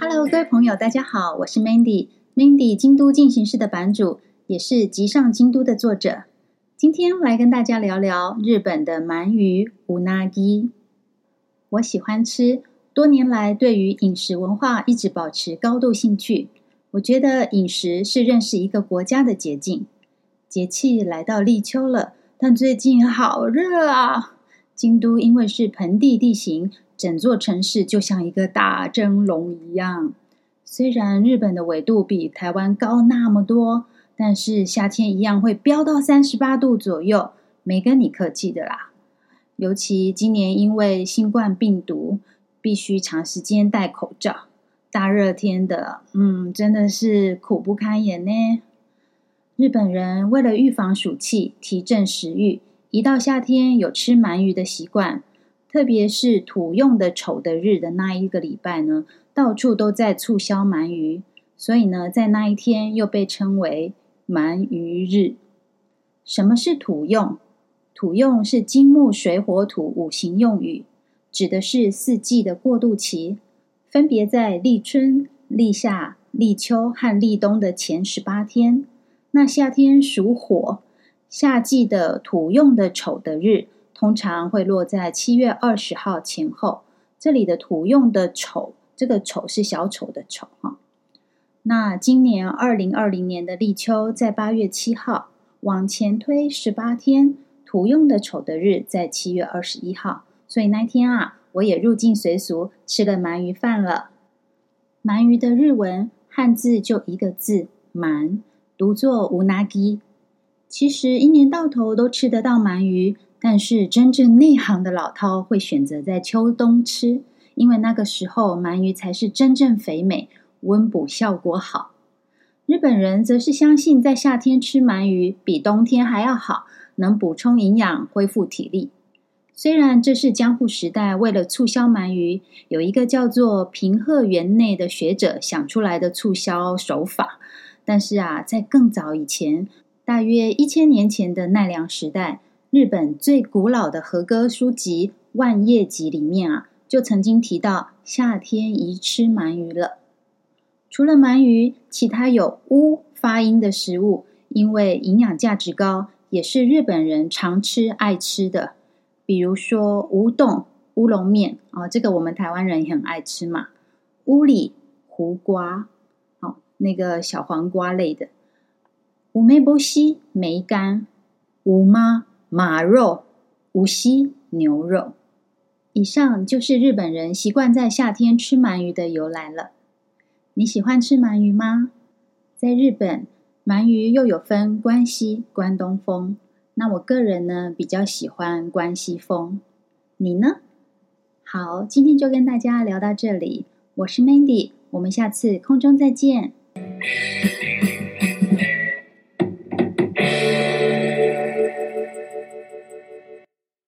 Hello，各位朋友，大家好，我是 Mandy，Mandy 京都进行式的版主，也是极上京都的作者。今天来跟大家聊聊日本的鳗鱼うなぎ。我喜欢吃，多年来对于饮食文化一直保持高度兴趣。我觉得饮食是认识一个国家的捷径。节气来到立秋了，但最近好热啊！ 京都因为是盆地地形，整座城市就像一个大蒸笼一样。虽然日本的纬度比台湾高那么多，但是夏天一样会飙到三十八度左右，没跟你客气的啦。尤其今年因为新冠病毒，必须长时间戴口罩，大热天的，嗯，真的是苦不堪言呢。日本人为了预防暑气，提振食欲。一到夏天，有吃鳗鱼的习惯，特别是土用的丑的日的那一个礼拜呢，到处都在促销鳗鱼，所以呢，在那一天又被称为鳗鱼日。什么是土用？土用是金木水火土五行用语，指的是四季的过渡期，分别在立春、立夏、立秋和立冬的前十八天。那夏天属火。夏季的土用的丑的日，通常会落在七月二十号前后。这里的土用的丑，这个丑是小丑的丑哈。那今年二零二零年的立秋在八月七号，往前推十八天，土用的丑的日在七月二十一号。所以那天啊，我也入境随俗吃了鳗鱼饭了。鳗鱼的日文汉字就一个字“鳗”，读作“うなぎ”。 ”。其实一年到头都吃得到鳗鱼，但是真正内行的老饕会选择在秋冬吃，因为那个时候鳗鱼才是真正肥美、温补效果好。日本人则是相信在夏天吃鳗鱼比冬天还要好，能补充营养、恢复体力。虽然这是江户时代为了促销鳗鱼，有一个叫做平贺源内的学者想出来的促销手法，但是啊，在更早以前。大约一千年前的奈良时代，日本最古老的和歌书籍《万叶集》里面啊，就曾经提到夏天宜吃鳗鱼了。除了鳗鱼，其他有“乌”发音的食物，因为营养价值高，也是日本人常吃爱吃的。比如说乌冬、乌龙面啊，这个我们台湾人也很爱吃嘛。乌里、胡瓜，好，那个小黄瓜类的。乌梅波西梅干，乌妈马肉，乌西牛肉。以上就是日本人习惯在夏天吃鳗鱼的由来了。你喜欢吃鳗鱼吗？在日本，鳗鱼又有分关西、关东风。那我个人呢，比较喜欢关西风。你呢？好，今天就跟大家聊到这里。我是 Mandy，我们下次空中再见。